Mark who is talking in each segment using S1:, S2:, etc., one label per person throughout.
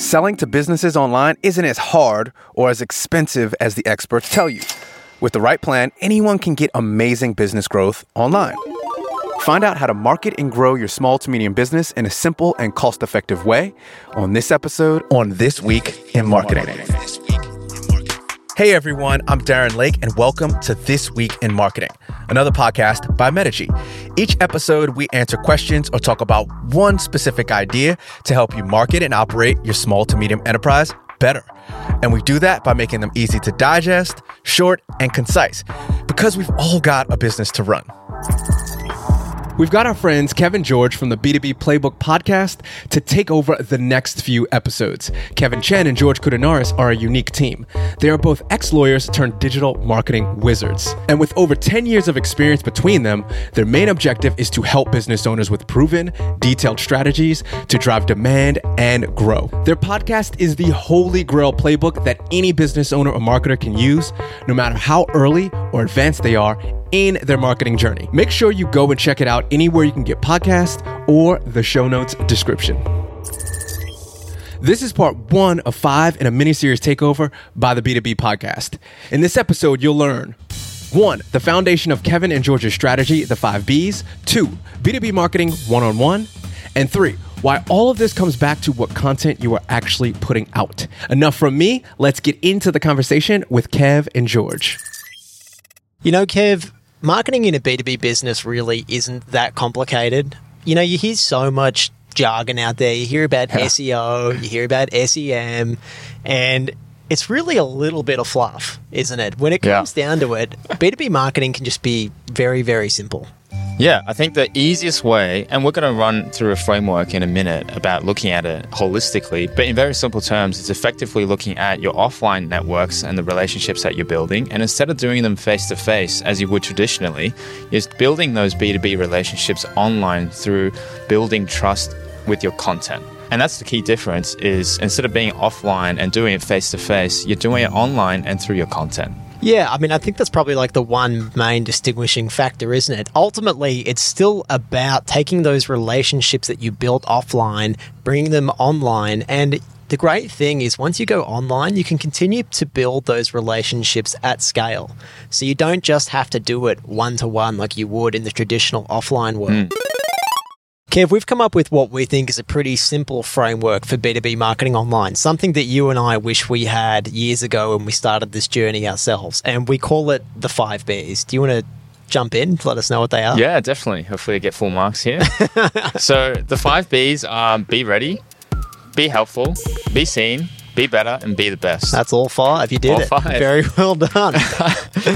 S1: Selling to businesses online isn't as hard or as expensive as the experts tell you. With the right plan, anyone can get amazing business growth online. Find out how to market and grow your small to medium business in a simple and cost effective way on this episode on This Week in Marketing. Hey everyone, I'm Darren Lake, and welcome to This Week in Marketing, another podcast by Metigy. Each episode, we answer questions or talk about one specific idea to help you market and operate your small to medium enterprise better. And we do that by making them easy to digest, short, and concise, because we've all got a business to run. We've got our friends Kevin George from the B2B Playbook podcast to take over the next few episodes. Kevin Chen and George Koudounaris are a unique team. They are both ex lawyers turned digital marketing wizards. And with over 10 years of experience between them, their main objective is to help business owners with proven, detailed strategies to drive demand and grow. Their podcast is the holy grail playbook that any business owner or marketer can use, no matter how early or advanced they are in their marketing journey. Make sure you go and check it out anywhere you can get podcasts or the show notes description. This is part one of five in a mini series takeover by the B2B podcast. In this episode, you'll learn one, the foundation of Kevin and George's strategy, the five B's, two, B2B marketing one on one, and three, why all of this comes back to what content you are actually putting out. Enough from me. Let's get into the conversation with Kev and George.
S2: You know, Kev, marketing in a B2B business really isn't that complicated. You know, you hear so much jargon out there. You hear about yeah. SEO, you hear about SEM, and it's really a little bit of fluff, isn't it? When it comes yeah. down to it, B2B marketing can just be very, very simple.
S3: Yeah, I think the easiest way, and we're going to run through a framework in a minute about looking at it holistically, but in very simple terms, it's effectively looking at your offline networks and the relationships that you're building. And instead of doing them face to face as you would traditionally, you're building those B2B relationships online through building trust with your content. And that's the key difference is instead of being offline and doing it face to face, you're doing it online and through your content.
S2: Yeah, I mean, I think that's probably like the one main distinguishing factor, isn't it? Ultimately, it's still about taking those relationships that you built offline, bringing them online, and the great thing is once you go online, you can continue to build those relationships at scale. So you don't just have to do it one to one like you would in the traditional offline world. Mm. Kev, we've come up with what we think is a pretty simple framework for B2B marketing online, something that you and I wish we had years ago when we started this journey ourselves. And we call it the five Bs. Do you want to jump in, let us know what they are?
S3: Yeah, definitely. Hopefully, I get full marks here. so, the five Bs are be ready, be helpful, be seen, be better, and be the best.
S2: That's all five. You did all it. Five. Very well done.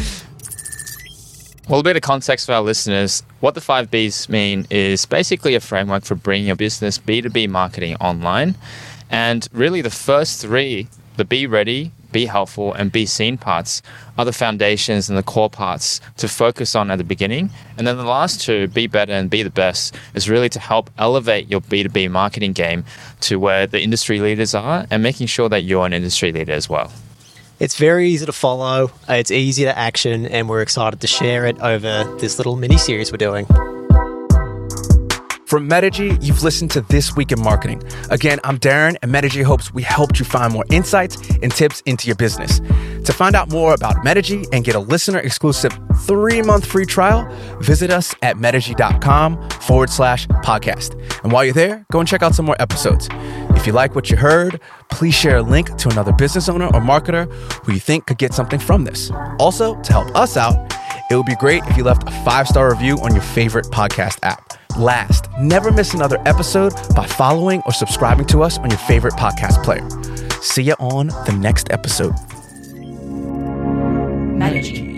S3: Well, a bit of context for our listeners. What the five Bs mean is basically a framework for bringing your business B2B marketing online. And really, the first three, the be ready, be helpful, and be seen parts, are the foundations and the core parts to focus on at the beginning. And then the last two, be better and be the best, is really to help elevate your B2B marketing game to where the industry leaders are and making sure that you're an industry leader as well.
S2: It's very easy to follow, it's easy to action, and we're excited to share it over this little mini series we're doing.
S1: From Metigy, you've listened to This Week in Marketing. Again, I'm Darren, and Metigy hopes we helped you find more insights and tips into your business. To find out more about Metigy and get a listener exclusive three month free trial, visit us at metigy.com forward slash podcast. And while you're there, go and check out some more episodes. If you like what you heard, please share a link to another business owner or marketer who you think could get something from this. Also, to help us out, it would be great if you left a five star review on your favorite podcast app. Last, never miss another episode by following or subscribing to us on your favorite podcast player. See you on the next episode. Metigy.